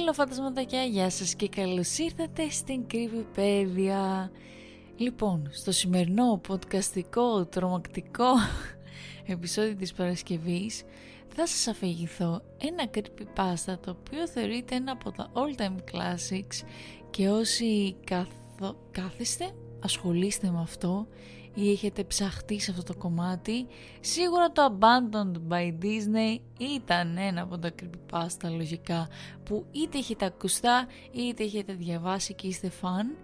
Hello φαντασματάκια, γεια σας και καλώς ήρθατε στην Κρυβιπέδια. Λοιπόν, στο σημερινό podcastικό, τρομακτικό επεισόδιο της Παρασκευής θα σας αφηγηθώ ένα creepypasta το οποίο θεωρείται ένα από τα all time classics και όσοι καθο... κάθεστε, ασχολείστε με αυτό ή έχετε ψαχτεί σε αυτό το κομμάτι, σίγουρα το Abandoned by Disney ήταν ένα από τα creepypasta λογικά που είτε έχετε ακουστά είτε έχετε διαβάσει και είστε φαν.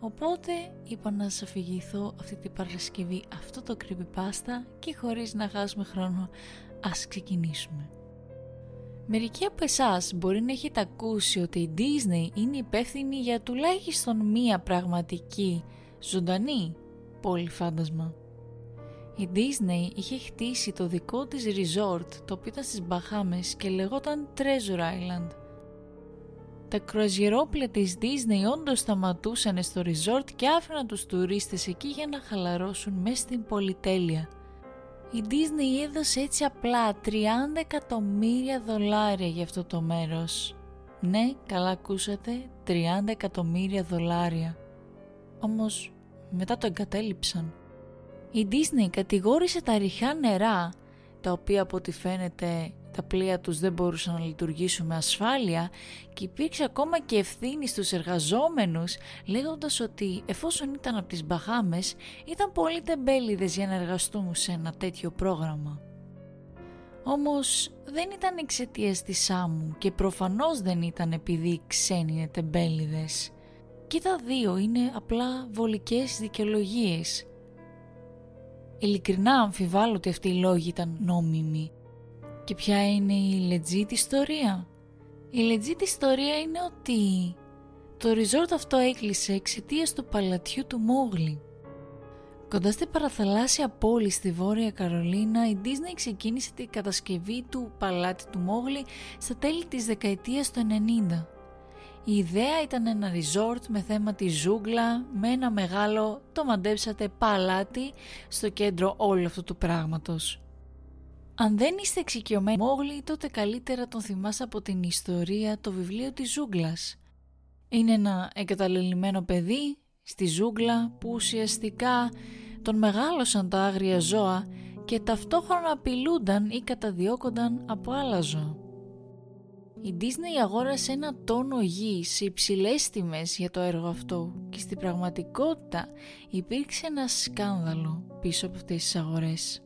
Οπότε είπα να σας αφηγηθώ αυτή την Παρασκευή αυτό το creepypasta και χωρίς να χάσουμε χρόνο ας ξεκινήσουμε. Μερικοί από εσάς μπορεί να έχετε ακούσει ότι η Disney είναι υπεύθυνη για τουλάχιστον μία πραγματική ζωντανή πόλη φάντασμα. Η Disney είχε χτίσει το δικό της resort το οποίο ήταν στις Μπαχάμες και λεγόταν Treasure Island. Τα κρουαζιερόπλαια της Disney όντως σταματούσαν στο resort και άφηναν τους τουρίστες εκεί για να χαλαρώσουν μέσα στην πολυτέλεια. Η Disney έδωσε έτσι απλά 30 εκατομμύρια δολάρια για αυτό το μέρος. Ναι, καλά ακούσατε, 30 εκατομμύρια δολάρια. Όμως μετά το εγκατέλειψαν. Η Disney κατηγόρησε τα ριχά νερά, τα οποία από ό,τι φαίνεται τα πλοία τους δεν μπορούσαν να λειτουργήσουν με ασφάλεια και υπήρξε ακόμα και ευθύνη στους εργαζόμενους λέγοντας ότι εφόσον ήταν από τις Μπαχάμες ήταν πολύ τεμπέληδες για να εργαστούν σε ένα τέτοιο πρόγραμμα. Όμως δεν ήταν εξαιτίας της άμμου και προφανώς δεν ήταν επειδή ξένοι είναι τεμπέληδες. Και τα δύο είναι απλά βολικές δικαιολογίες. Ειλικρινά αμφιβάλλω ότι αυτοί οι λόγοι ήταν νόμιμοι. Και ποια είναι η legit ιστορία; Η legit ιστορία είναι ότι το resort αυτό έκλεισε εξαιτίας του παλατιού του Μόγλι. Κοντά στη παραθαλάσσια πόλη στη Βόρεια Καρολίνα, η Disney ξεκίνησε την κατασκευή του παλάτι του Μόγλι στα τέλη της δεκαετίας του 90. Η ιδέα ήταν ένα resort με θέμα τη ζούγκλα, με ένα μεγάλο, το μαντέψατε, παλάτι στο κέντρο όλου αυτού του πράγματος. Αν δεν είστε εξοικειωμένοι Μόγλι, τότε καλύτερα τον θυμάσαι από την ιστορία το βιβλίο της ζούγκλας. Είναι ένα εγκαταλελειμμένο παιδί στη ζούγκλα που ουσιαστικά τον μεγάλωσαν τα άγρια ζώα και ταυτόχρονα απειλούνταν ή καταδιώκονταν από άλλα ζώα. Η Disney αγόρασε ένα τόνο γης σε υψηλές τιμές για το έργο αυτό και στην πραγματικότητα υπήρξε ένα σκάνδαλο πίσω από αυτές τις αγορές.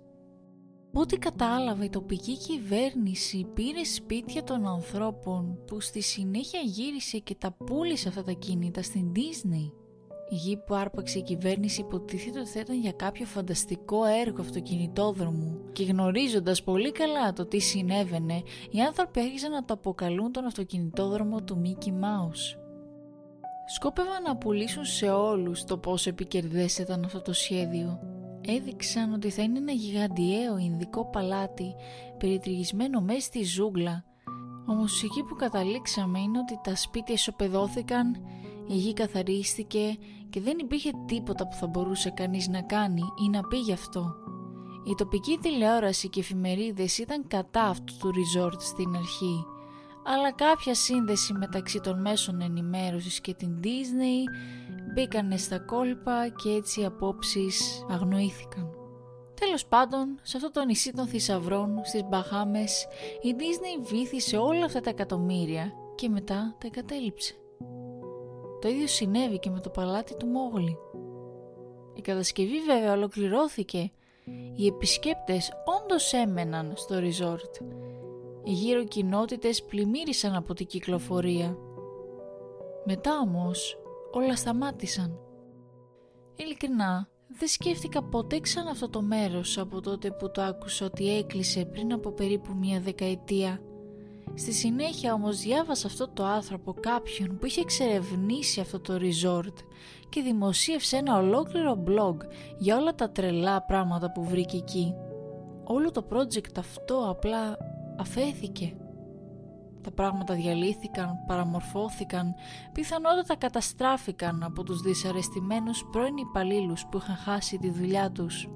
Ό,τι κατάλαβε η τοπική κυβέρνηση πήρε σπίτια των ανθρώπων που στη συνέχεια γύρισε και τα πούλησε αυτά τα κίνητα στην Disney. Η γη που άρπαξε η κυβέρνηση υποτίθεται ότι θα ήταν για κάποιο φανταστικό έργο αυτοκινητόδρομου και γνωρίζοντας πολύ καλά το τι συνέβαινε, οι άνθρωποι άρχισαν να το αποκαλούν τον αυτοκινητόδρομο του Mickey Mouse. Σκόπευαν να πουλήσουν σε όλους το πόσο επικερδές ήταν αυτό το σχέδιο. Έδειξαν ότι θα είναι ένα γιγαντιαίο ινδικό παλάτι περιτριγισμένο μέσα στη ζούγκλα. Όμως εκεί που καταλήξαμε είναι ότι τα σπίτια ισοπεδώθηκαν η γη καθαρίστηκε και δεν υπήρχε τίποτα που θα μπορούσε κανείς να κάνει ή να πει γι' αυτό. Η τοπική τηλεόραση και εφημερίδες ήταν κατά αυτού του resort στην αρχή, αλλά κάποια σύνδεση μεταξύ των μέσων ενημέρωσης και την Disney μπήκανε στα κόλπα και έτσι οι απόψεις αγνοήθηκαν. Τέλος πάντων, σε αυτό το νησί των θησαυρών, στις Μπαχάμες, η Disney βήθησε όλα αυτά τα εκατομμύρια και μετά τα εγκατέλειψε. Το ίδιο συνέβη και με το παλάτι του Μόγλη. Η κατασκευή βέβαια ολοκληρώθηκε. Οι επισκέπτες όντως έμεναν στο resort. Οι γύρω κοινότητες πλημμύρισαν από την κυκλοφορία. Μετά όμως όλα σταμάτησαν. Ειλικρινά δεν σκέφτηκα ποτέ ξανά αυτό το μέρος από τότε που το άκουσα ότι έκλεισε πριν από περίπου μια δεκαετία. Στη συνέχεια όμως διάβασα αυτό το άνθρωπο κάποιον που είχε εξερευνήσει αυτό το resort και δημοσίευσε ένα ολόκληρο blog για όλα τα τρελά πράγματα που βρήκε εκεί. Όλο το project αυτό απλά αφέθηκε. Τα πράγματα διαλύθηκαν, παραμορφώθηκαν, πιθανότατα καταστράφηκαν από τους δυσαρεστημένους πρώην υπαλλήλους που είχαν χάσει τη δουλειά τους.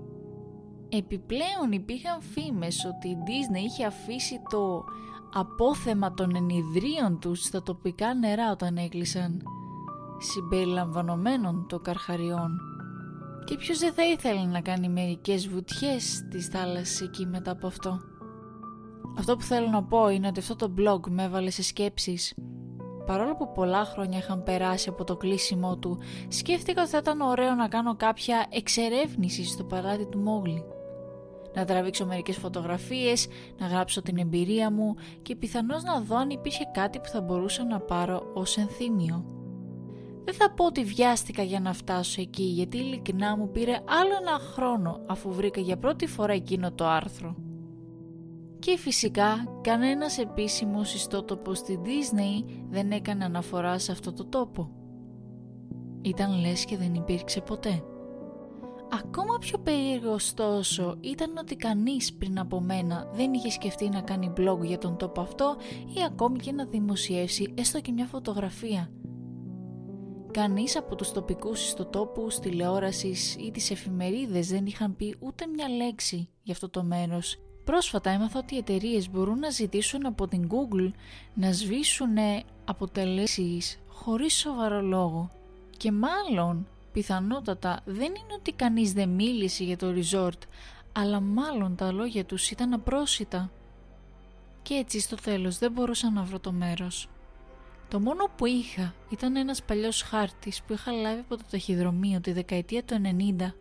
Επιπλέον υπήρχαν φήμες ότι η Disney είχε αφήσει το απόθεμα των ενιδρίων τους στα τοπικά νερά όταν έκλεισαν, συμπεριλαμβανομένων των καρχαριών. Και ποιος δεν θα ήθελε να κάνει μερικές βουτιές στις θάλασσες εκεί μετά από αυτό; Αυτό που θέλω να πω είναι ότι αυτό το blog με έβαλε σε σκέψεις. Παρόλο που πολλά χρόνια είχαν περάσει από το κλείσιμό του, σκέφτηκα ότι θα ήταν ωραίο να κάνω κάποια εξερεύνηση στο παλάτι του Μόγλη. Να τραβήξω μερικές φωτογραφίες, να γράψω την εμπειρία μου και πιθανώς να δω αν υπήρχε κάτι που θα μπορούσα να πάρω ως ενθύμιο. Δεν θα πω ότι βιάστηκα για να φτάσω εκεί γιατί ειλικρινά μου πήρε άλλο ένα χρόνο αφού βρήκα για πρώτη φορά εκείνο το άρθρο. Και φυσικά κανένας επίσημος ιστότοπος στη Disney δεν έκανε αναφορά σε αυτό το τόπο. Ήταν λες και δεν υπήρξε ποτέ. Ακόμα πιο περίεργο ωστόσο ήταν ότι κανείς πριν από μένα δεν είχε σκεφτεί να κάνει blog για τον τόπο αυτό ή ακόμη και να δημοσιεύσει έστω και μια φωτογραφία. Κανείς από τους τοπικούς ιστοτόπους, τηλεόρασης ή τις εφημερίδες δεν είχαν πει ούτε μια λέξη για αυτό το μέρος Πρόσφατα έμαθα ότι οι εταιρείες μπορούν να ζητήσουν από την Google να σβήσουν αποτελέσεις χωρίς σοβαρό λόγο. Και μάλλον, πιθανότατα, δεν είναι ότι κανείς δεν μίλησε για το resort, αλλά μάλλον τα λόγια τους ήταν απρόσιτα. Και έτσι στο τέλος δεν μπορούσα να βρω το μέρος. Το μόνο που είχα ήταν ένας παλιός χάρτης που είχα λάβει από το ταχυδρομείο τη δεκαετία του 90.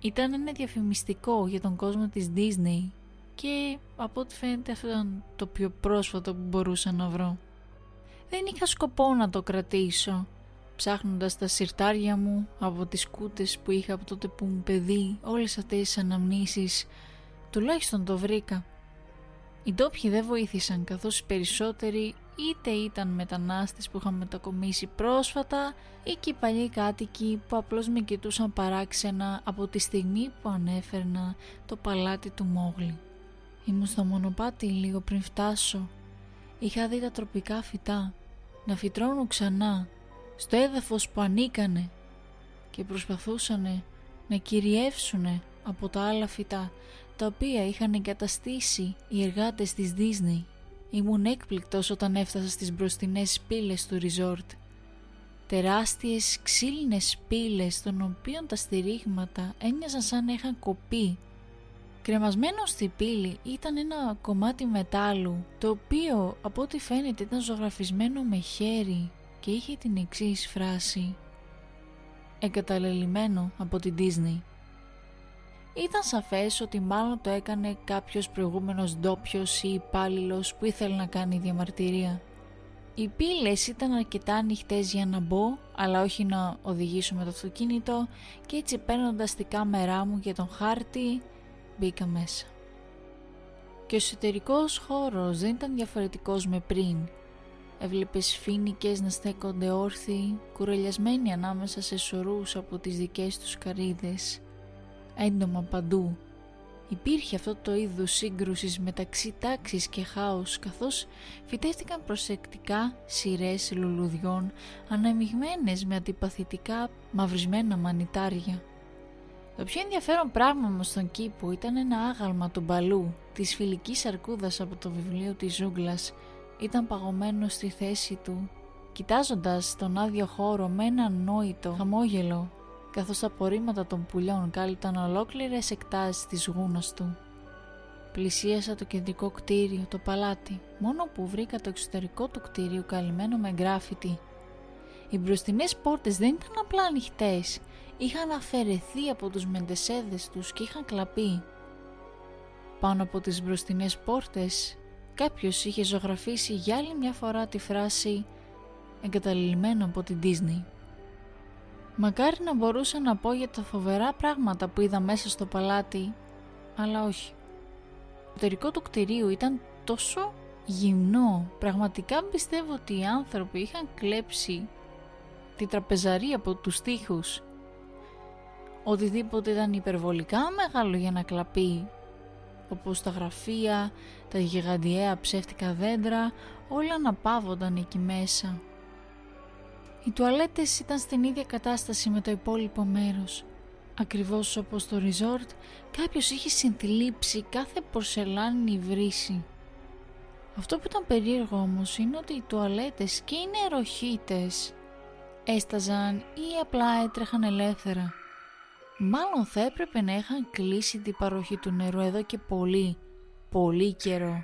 Ήταν ένα διαφημιστικό για τον κόσμο της Disney και από ό,τι φαίνεται αυτό ήταν το πιο πρόσφατο που μπορούσα να βρω. Δεν είχα σκοπό να το κρατήσω, ψάχνοντας τα συρτάρια μου από τις κούτες που είχα από τότε που μου παιδί, όλες αυτές τις αναμνήσεις, τουλάχιστον το βρήκα. Οι ντόπιοι δεν βοήθησαν καθώς οι περισσότεροι είτε ήταν μετανάστες που είχαν μετακομίσει πρόσφατα ή και οι παλιοί κάτοικοι που απλώς με κοιτούσαν παράξενα από τη στιγμή που ανέφερνα το παλάτι του Μόγλη. Ήμουν στο μονοπάτι λίγο πριν φτάσω. Είχα δει τα τροπικά φυτά να φυτρώνουν ξανά στο έδαφος που ανήκανε και προσπαθούσαν να κυριεύσουν από τα άλλα φυτά τα οποία είχαν εγκαταστήσει οι εργάτες της Disney. Ήμουν έκπληκτος όταν έφτασα στις μπροστινές πύλες του resort. Τεράστιες ξύλινες πύλες των οποίων τα στηρίγματα ένοιαζαν σαν να είχαν κοπεί Κρεμασμένο στη πύλη ήταν ένα κομμάτι μετάλλου το οποίο από ό,τι φαίνεται ήταν ζωγραφισμένο με χέρι και είχε την εξής φράση «Εγκαταλελειμμένο από την Disney». Ήταν σαφές ότι μάλλον το έκανε κάποιος προηγούμενος ντόπιος ή υπάλληλος που ήθελε να κάνει διαμαρτυρία. Οι πύλες ήταν αρκετά ανοιχτές για να μπω, αλλά όχι να οδηγήσω με το αυτοκίνητο και έτσι παίρνοντας τη κάμερά μου για τον χάρτη μπήκα μέσα. Και ο εσωτερικός χώρος δεν ήταν διαφορετικός με πριν. Έβλεπες φίνικες να στέκονται όρθιοι, κουρελιασμένοι ανάμεσα σε σωρούς από τις δικές τους καρύδες. Έντομα παντού. Υπήρχε αυτό το είδος σύγκρουσης μεταξύ τάξης και χάους, καθώς φυτεύτηκαν προσεκτικά σειρές λουλουδιών αναμειγμένες με αντιπαθητικά μαυρισμένα μανιτάρια. Το πιο ενδιαφέρον πράγμα όμως στον κήπο ήταν ένα άγαλμα του μπαλού της φιλικής αρκούδας από το βιβλίο της ζούγκλας ήταν παγωμένο στη θέση του κοιτάζοντας τον άδειο χώρο με ένα νόητο χαμόγελο καθώς τα απορρίμματα των πουλιών κάλυπταν ολόκληρες εκτάσεις της γούνας του. Πλησίασα το κεντρικό κτίριο, το παλάτι, μόνο που βρήκα το εξωτερικό του κτίριου καλυμμένο με γκράφιτι. Οι μπροστινές πόρτες δεν ήταν απλά ανοιχτές, είχαν αφαιρεθεί από τους μεντεσέδες τους και είχαν κλαπεί. Πάνω από τις μπροστινές πόρτες κάποιος είχε ζωγραφίσει για άλλη μια φορά τη φράση «εγκαταλειμμένο από την Disney». Μακάρι να μπορούσα να πω για τα φοβερά πράγματα που είδα μέσα στο παλάτι, αλλά όχι. Το εταιρικό του κτηρίου ήταν τόσο γυμνό, πραγματικά πιστεύω ότι οι άνθρωποι είχαν κλέψει τη τραπεζαρία από τους τοίχους οτιδήποτε ήταν υπερβολικά μεγάλο για να κλαπεί όπως τα γραφεία, τα γιγαντιαία ψεύτικα δέντρα, όλα να πάβονταν εκεί μέσα. Οι τουαλέτες ήταν στην ίδια κατάσταση με το υπόλοιπο μέρος. Ακριβώς όπως το resort, κάποιος είχε συνθλίψει κάθε πορσελάνη βρύση. Αυτό που ήταν περίεργο όμως είναι ότι οι τουαλέτες και οι νεροχύτες έσταζαν ή απλά έτρεχαν ελεύθερα. Μάλλον θα έπρεπε να είχαν κλείσει την παροχή του νερού εδώ και πολύ, πολύ καιρό.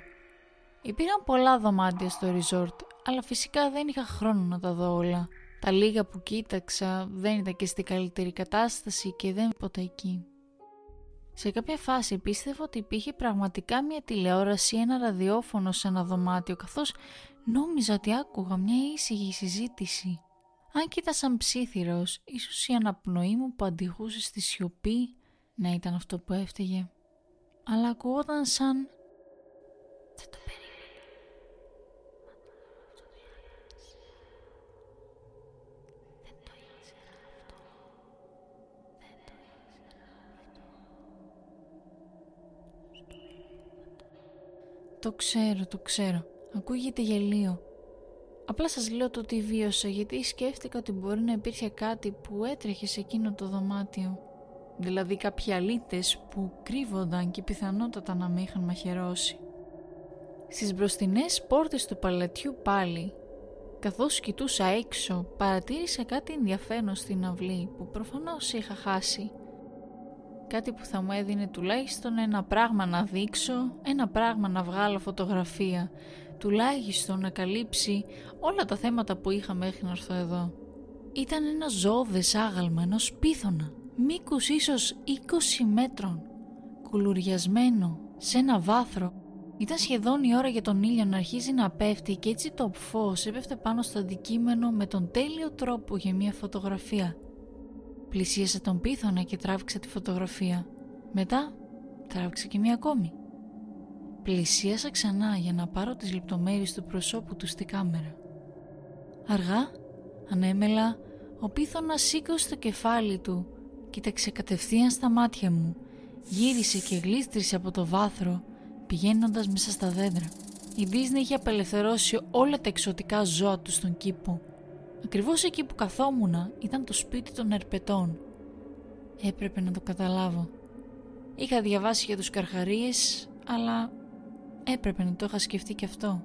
Υπήρχαν πολλά δωμάτια στο resort, αλλά φυσικά δεν είχα χρόνο να τα δω όλα. Τα λίγα που κοίταξα δεν ήταν και στην καλύτερη κατάσταση και δεν ποτέ εκεί. Σε κάποια φάση πίστευα ότι υπήρχε πραγματικά μια τηλεόραση ή ένα ραδιόφωνο σε ένα δωμάτιο καθώς νόμιζα ότι άκουγα μια ήσυχη συζήτηση. Αν κοίτα σαν ψήθυρος, ίσως η αναπνοή μου που αντιχούσε στη σιωπή να ήταν αυτό που έφταιγε. Αλλά ακουγόταν σαν... Δεν το Το ξέρω, το ξέρω. Ακούγεται γελίο. Απλά σας λέω το τι βίωσα γιατί σκέφτηκα ότι μπορεί να υπήρχε κάτι που έτρεχε σε εκείνο το δωμάτιο. Δηλαδή κάποιοι αλήτες που κρύβονταν και πιθανότατα να με είχαν μαχαιρώσει. Στις μπροστινές πόρτες του παλατιού πάλι, καθώς κοιτούσα έξω, παρατήρησα κάτι ενδιαφέρον στην αυλή που προφανώς είχα χάσει κάτι που θα μου έδινε τουλάχιστον ένα πράγμα να δείξω, ένα πράγμα να βγάλω φωτογραφία, τουλάχιστον να καλύψει όλα τα θέματα που είχα μέχρι να έρθω εδώ. Ήταν ένα ζώδες άγαλμα ενός πίθωνα, μήκους ίσως 20 μέτρων, κουλουριασμένο σε ένα βάθρο. Ήταν σχεδόν η ώρα για τον ήλιο να αρχίζει να πέφτει και έτσι το φως έπεφτε πάνω στο αντικείμενο με τον τέλειο τρόπο για μια φωτογραφία. Πλησίασα τον πίθωνα και τράβηξα τη φωτογραφία. Μετά τράβηξα και μία ακόμη. Πλησίασα ξανά για να πάρω τις λεπτομέρειες του προσώπου του στη κάμερα. Αργά, ανέμελα, ο πίθωνας σήκωσε το κεφάλι του, κοίταξε κατευθείαν στα μάτια μου, γύρισε και γλίστρισε από το βάθρο, πηγαίνοντας μέσα στα δέντρα. Η Disney είχε απελευθερώσει όλα τα εξωτικά ζώα του στον κήπο Ακριβώς εκεί που καθόμουνα ήταν το σπίτι των ερπετών. Έπρεπε να το καταλάβω. Είχα διαβάσει για τους καρχαρίες, αλλά έπρεπε να το είχα σκεφτεί και αυτό.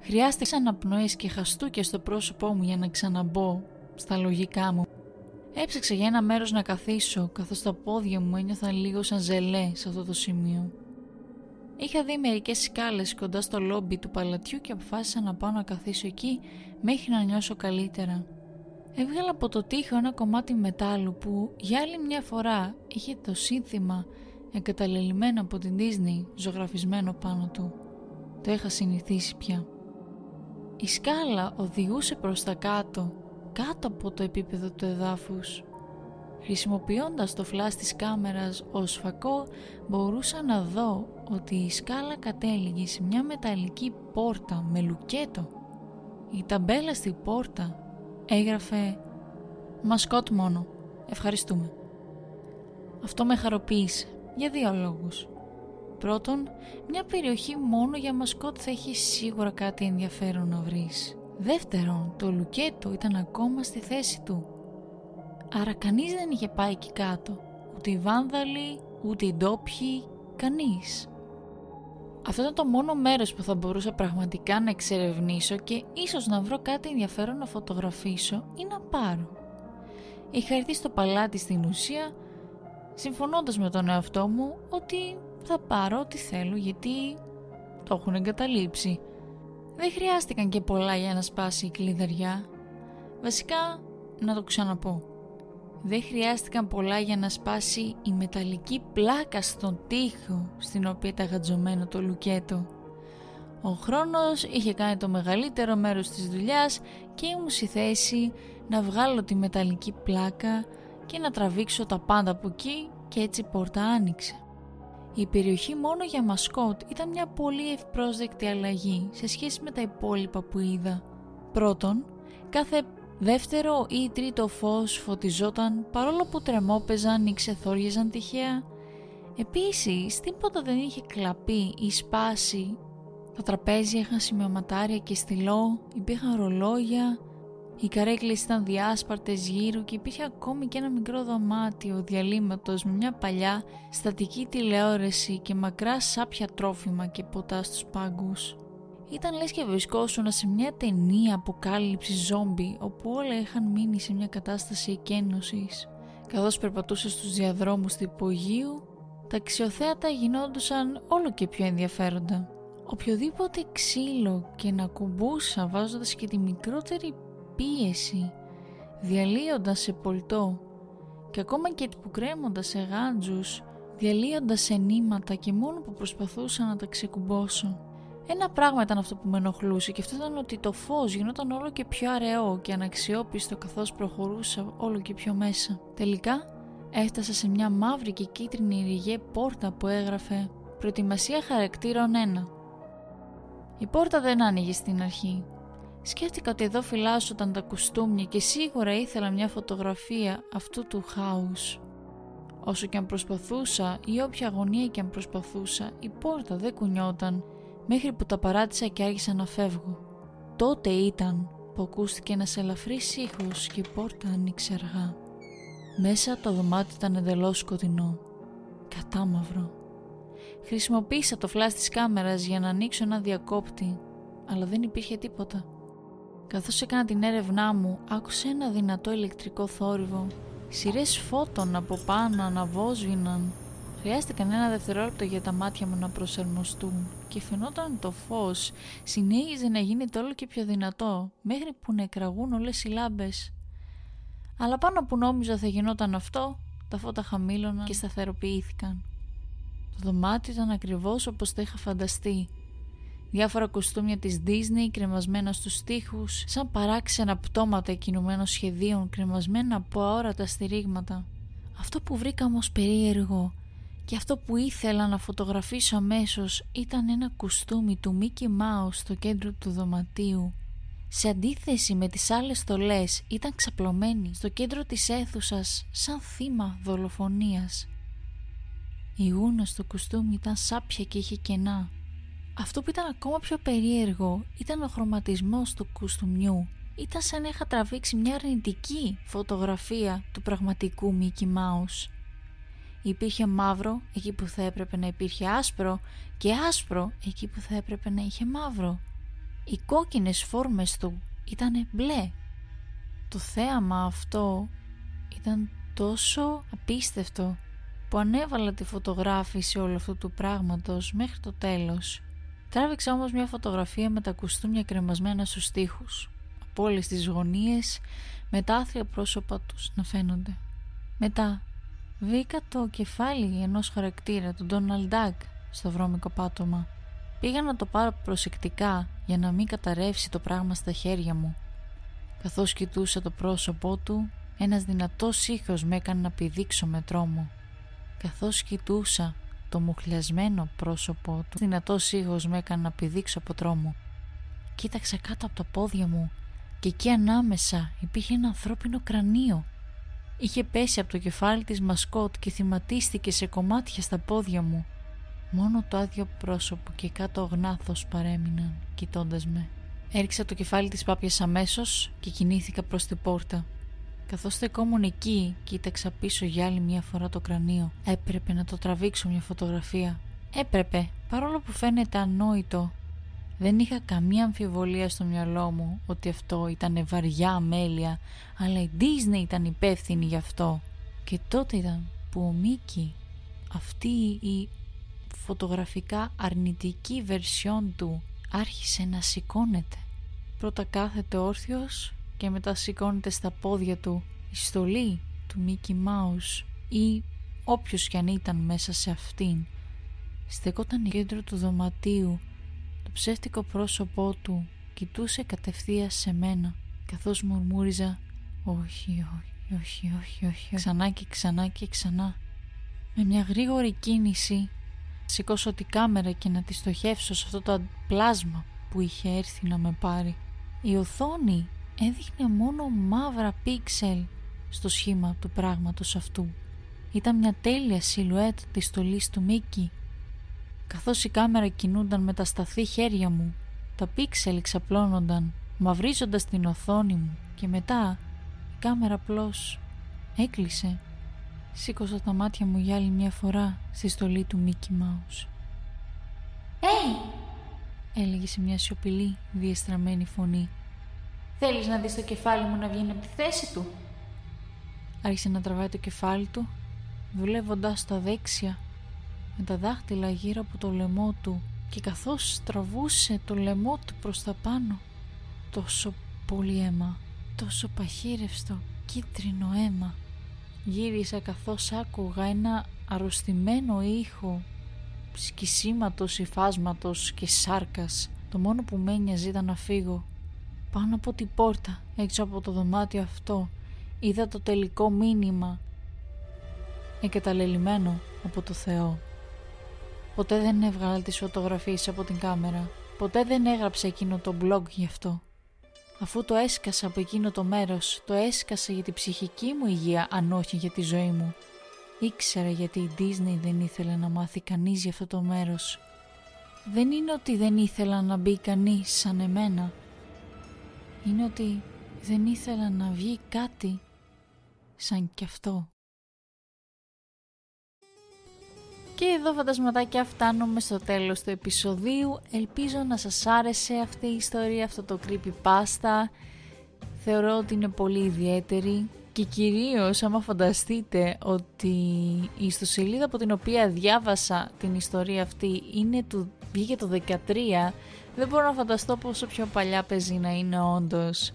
Χρειάστηκαν αναπνοές και χαστούκια στο πρόσωπό μου για να ξαναμπω στα λογικά μου. Έψαξα για ένα μέρος να καθίσω, καθώς τα πόδια μου ένιωθαν λίγο σαν ζελέ σε αυτό το σημείο. Είχα δει μερικές σκάλες κοντά στο λόμπι του παλατιού και αποφάσισα να πάω να καθίσω εκεί μέχρι να νιώσω καλύτερα. Έβγαλα από το τοίχο ένα κομμάτι μετάλλου που για άλλη μια φορά είχε το σύνθημα εγκαταλελειμμένο από την Disney ζωγραφισμένο πάνω του. Το είχα συνηθίσει πια. Η σκάλα οδηγούσε προς τα κάτω, κάτω από το επίπεδο του εδάφους. Χρησιμοποιώντας το φλάς της κάμερας ως φακό μπορούσα να δω ότι η σκάλα κατέληγε σε μια μεταλλική πόρτα με λουκέτο. Η ταμπέλα στη πόρτα έγραφε «Μασκότ μόνο, ευχαριστούμε». Αυτό με χαροποίησε για δύο λόγους. Πρώτον, μια περιοχή μόνο για μασκότ θα έχει σίγουρα κάτι ενδιαφέρον να βρεις. Δεύτερον, το λουκέτο ήταν ακόμα στη θέση του Άρα κανείς δεν είχε πάει εκεί κάτω. Ούτε οι βάνδαλοι, ούτε οι ντόπιοι, κανείς. Αυτό ήταν το μόνο μέρος που θα μπορούσα πραγματικά να εξερευνήσω και ίσως να βρω κάτι ενδιαφέρον να φωτογραφίσω ή να πάρω. Είχα έρθει στο παλάτι στην ουσία, συμφωνώντας με τον εαυτό μου ότι θα πάρω ό,τι θέλω γιατί το έχουν εγκαταλείψει. Δεν χρειάστηκαν και πολλά για να σπάσει η κλειδαριά. Βασικά, να το ξαναπώ. Δεν χρειάστηκαν πολλά για να σπάσει η μεταλλική πλάκα στον τοίχο στην οποία ήταν γατζωμένο το λουκέτο. Ο χρόνος είχε κάνει το μεγαλύτερο μέρος της δουλειάς και ήμουν στη θέση να βγάλω τη μεταλλική πλάκα και να τραβήξω τα πάντα από εκεί και έτσι η πόρτα άνοιξε. Η περιοχή μόνο για μασκότ ήταν μια πολύ ευπρόσδεκτη αλλαγή σε σχέση με τα υπόλοιπα που είδα. Πρώτον, κάθε Δεύτερο ή τρίτο φως φωτιζόταν παρόλο που τρεμόπαιζαν ή ξεθόριαζαν τυχαία. Επίσης, τίποτα δεν είχε κλαπεί ή σπάσει. Τα τραπέζια είχαν σημειωματάρια και στυλό, υπήρχαν ρολόγια, οι καρέκλες ήταν διάσπαρτες γύρω και υπήρχε ακόμη και ένα μικρό δωμάτιο διαλύματος με μια παλιά στατική τηλεόραση και μακρά σάπια τρόφιμα και ποτά στους πάγκους. Ήταν λες και βρισκόσουν σε μια ταινία αποκάλυψη ζόμπι όπου όλα είχαν μείνει σε μια κατάσταση εκένωσης. Καθώς περπατούσε στους διαδρόμους του υπογείου, τα αξιοθέατα γινόντουσαν όλο και πιο ενδιαφέροντα. Οποιοδήποτε ξύλο και να κουμπούσα βάζοντας και τη μικρότερη πίεση, διαλύοντας σε πολτό και ακόμα και που κρέμοντας σε γάντζους, διαλύοντας σε νήματα και μόνο που προσπαθούσα να τα ξεκουμπώσω. Ένα πράγμα ήταν αυτό που με ενοχλούσε και αυτό ήταν ότι το φως γινόταν όλο και πιο αραιό και αναξιόπιστο καθώς προχωρούσα όλο και πιο μέσα. Τελικά έφτασα σε μια μαύρη και κίτρινη ρηγέ πόρτα που έγραφε «Προετοιμασία χαρακτήρων 1». Η πόρτα δεν άνοιγε στην αρχή. Σκέφτηκα ότι εδώ φυλάσσονταν τα κουστούμια και σίγουρα ήθελα μια φωτογραφία αυτού του χάους. Όσο και αν προσπαθούσα ή όποια αγωνία και αν προσπαθούσα, η πόρτα δεν κουνιόταν μέχρι που τα παράτησα και άρχισα να φεύγω. Τότε ήταν που ακούστηκε ένας ελαφρύς ήχος και η πόρτα άνοιξε αργά. Μέσα το δωμάτιο ήταν εντελώς σκοτεινό, κατάμαυρο. Χρησιμοποίησα το φλάς της κάμερας για να ανοίξω ένα διακόπτη, αλλά δεν υπήρχε τίποτα. Καθώς έκανα την έρευνά μου, άκουσα ένα δυνατό ηλεκτρικό θόρυβο. Σειρές φώτων από πάνω αναβόσβηναν Χρειάστηκαν ένα δευτερόλεπτο για τα μάτια μου να προσαρμοστούν και φαινόταν το φως συνέχιζε να γίνεται όλο και πιο δυνατό μέχρι που νεκραγούν όλες οι λάμπες. Αλλά πάνω που νόμιζα θα γινόταν αυτό, τα φώτα χαμήλωναν και σταθεροποιήθηκαν. Το δωμάτιο ήταν ακριβώς όπως το είχα φανταστεί. Διάφορα κοστούμια της Disney κρεμασμένα στους στίχους, σαν παράξενα πτώματα κινουμένων σχεδίων κρεμασμένα από αόρατα στηρίγματα. Αυτό που βρήκα όμως περίεργο και αυτό που ήθελα να φωτογραφίσω αμέσως ήταν ένα κουστούμι του Μίκη Μάου στο κέντρο του δωματίου. Σε αντίθεση με τις άλλες στολές ήταν ξαπλωμένη στο κέντρο της αίθουσας σαν θύμα δολοφονίας. Η γούνα στο κουστούμι ήταν σάπια και είχε κενά. Αυτό που ήταν ακόμα πιο περίεργο ήταν ο χρωματισμός του κουστούμιου. Ήταν σαν να είχα τραβήξει μια αρνητική φωτογραφία του πραγματικού Μίκη Μάους. Υπήρχε μαύρο εκεί που θα έπρεπε να υπήρχε άσπρο και άσπρο εκεί που θα έπρεπε να είχε μαύρο. Οι κόκκινες φόρμες του ήταν μπλε. Το θέαμα αυτό ήταν τόσο απίστευτο που ανέβαλα τη φωτογράφηση όλου αυτού του πράγματος μέχρι το τέλος. Τράβηξα όμως μια φωτογραφία με τα κουστούμια κρεμασμένα στους τοίχους από όλες τις γωνίες με τα άθλια πρόσωπα τους να φαίνονται. Μετά Βρήκα το κεφάλι ενός χαρακτήρα, του Donald Duck, στο βρώμικο πάτωμα. Πήγα να το πάρω προσεκτικά για να μην καταρρεύσει το πράγμα στα χέρια μου. Καθώς κοιτούσα το πρόσωπό του, ένας δυνατός ήχος με έκανε να πηδήξω με τρόμο. Καθώς κοιτούσα το μουχλιασμένο πρόσωπό του, δυνατός ήχος με έκανε να πηδήξω από τρόμο. Κοίταξα κάτω από τα πόδια μου και εκεί ανάμεσα υπήρχε ένα ανθρώπινο κρανίο Είχε πέσει από το κεφάλι της μασκότ και θυματίστηκε σε κομμάτια στα πόδια μου. Μόνο το άδειο πρόσωπο και κάτω ο γνάθος παρέμειναν, κοιτώντας με. Έριξα το κεφάλι της πάπιας αμέσως και κινήθηκα προς την πόρτα. Καθώς στεκόμουν εκεί, κοίταξα πίσω για άλλη μια φορά το κρανίο. Έπρεπε να το τραβήξω μια φωτογραφία. Έπρεπε, παρόλο που φαίνεται ανόητο, δεν είχα καμία αμφιβολία στο μυαλό μου ότι αυτό ήταν βαριά αμέλεια, αλλά η Disney ήταν υπεύθυνη γι' αυτό. Και τότε ήταν που ο Μίκη, αυτή η φωτογραφικά αρνητική βερσιόν του, άρχισε να σηκώνεται. Πρώτα κάθεται όρθιος και μετά σηκώνεται στα πόδια του η στολή του Μίκη Μάους ή όποιος κι αν ήταν μέσα σε αυτήν. Στεκόταν κέντρο του δωματίου ψεύτικο πρόσωπό του κοιτούσε κατευθείαν σε μένα καθώς μουρμούριζα «Όχι, όχι, όχι, όχι, όχι» ξανά και ξανά και ξανά. Με μια γρήγορη κίνηση σηκώσω τη κάμερα και να τη στοχεύσω σε αυτό το πλάσμα που είχε έρθει να με πάρει. Η οθόνη έδειχνε μόνο μαύρα πίξελ στο σχήμα του πράγματος αυτού. Ήταν μια τέλεια σιλουέτ της στολής του Μίκη Καθώς η κάμερα κινούνταν με τα σταθή χέρια μου, τα πίξελ ξαπλώνονταν, μαυρίζοντας την οθόνη μου και μετά η κάμερα απλώς έκλεισε. Σήκωσα τα μάτια μου για άλλη μια φορά στη στολή του Μίκη Μάους. «Hey! έλεγε σε μια σιωπηλή, διεστραμμένη φωνή. «Θέλεις να δεις το κεφάλι μου να βγαίνει από τη θέση του» Άρχισε να τραβάει το κεφάλι του, δουλεύοντας τα δέξια με τα δάχτυλα γύρω από το λαιμό του. Και καθώς τραβούσε το λαιμό του προς τα πάνω τόσο πολύ αίμα, τόσο παχύρευστο κίτρινο αίμα γύρισα καθώς άκουγα ένα αρρωστημένο ήχο σκισίματος, υφάσματος και σάρκας. Το μόνο που με ένοιαζε ήταν να φύγω πάνω από την πόρτα έξω από το δωμάτιο αυτό είδα το τελικό μήνυμα εγκαταλελειμμένο από το Θεό Ποτέ δεν έβγαλα τις φωτογραφίες από την κάμερα. Ποτέ δεν έγραψα εκείνο το blog γι' αυτό. Αφού το έσκασα από εκείνο το μέρος, το έσκασα για την ψυχική μου υγεία αν όχι για τη ζωή μου. Ήξερα γιατί η Disney δεν ήθελε να μάθει κανείς για αυτό το μέρος. Δεν είναι ότι δεν ήθελα να μπει κανείς σαν εμένα. Είναι ότι δεν ήθελα να βγει κάτι σαν κι αυτό. Και εδώ φαντασματάκια φτάνουμε στο τέλος του επεισοδίου. Ελπίζω να σας άρεσε αυτή η ιστορία, αυτό το creepypasta. Θεωρώ ότι είναι πολύ ιδιαίτερη και κυρίως άμα φανταστείτε ότι η ιστοσελίδα από την οποία διάβασα την ιστορία αυτή είναι του, βγήκε το 13 δεν μπορώ να φανταστώ πόσο πιο παλιά παίζει να είναι όντως.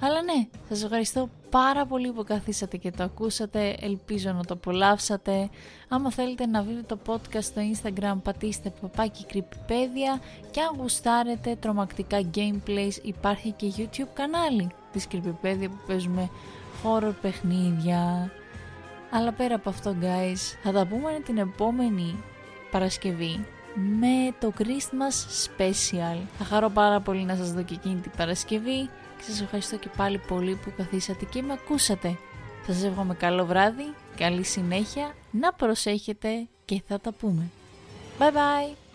Αλλά ναι, σας ευχαριστώ πάρα πολύ που καθίσατε και το ακούσατε, ελπίζω να το απολαύσατε. Άμα θέλετε να βρείτε το podcast στο Instagram πατήστε παπάκι κρυπηπέδια και αν γουστάρετε τρομακτικά gameplays υπάρχει και YouTube κανάλι της κρυπηπέδια που παίζουμε horror παιχνίδια. Αλλά πέρα από αυτό guys, θα τα πούμε την επόμενη Παρασκευή με το Christmas Special. Θα χαρώ πάρα πολύ να σας δω και εκείνη την Παρασκευή και σας ευχαριστώ και πάλι πολύ που καθίσατε και με ακούσατε. Σας εύχομαι καλό βράδυ, καλή συνέχεια, να προσέχετε και θα τα πούμε. Bye bye!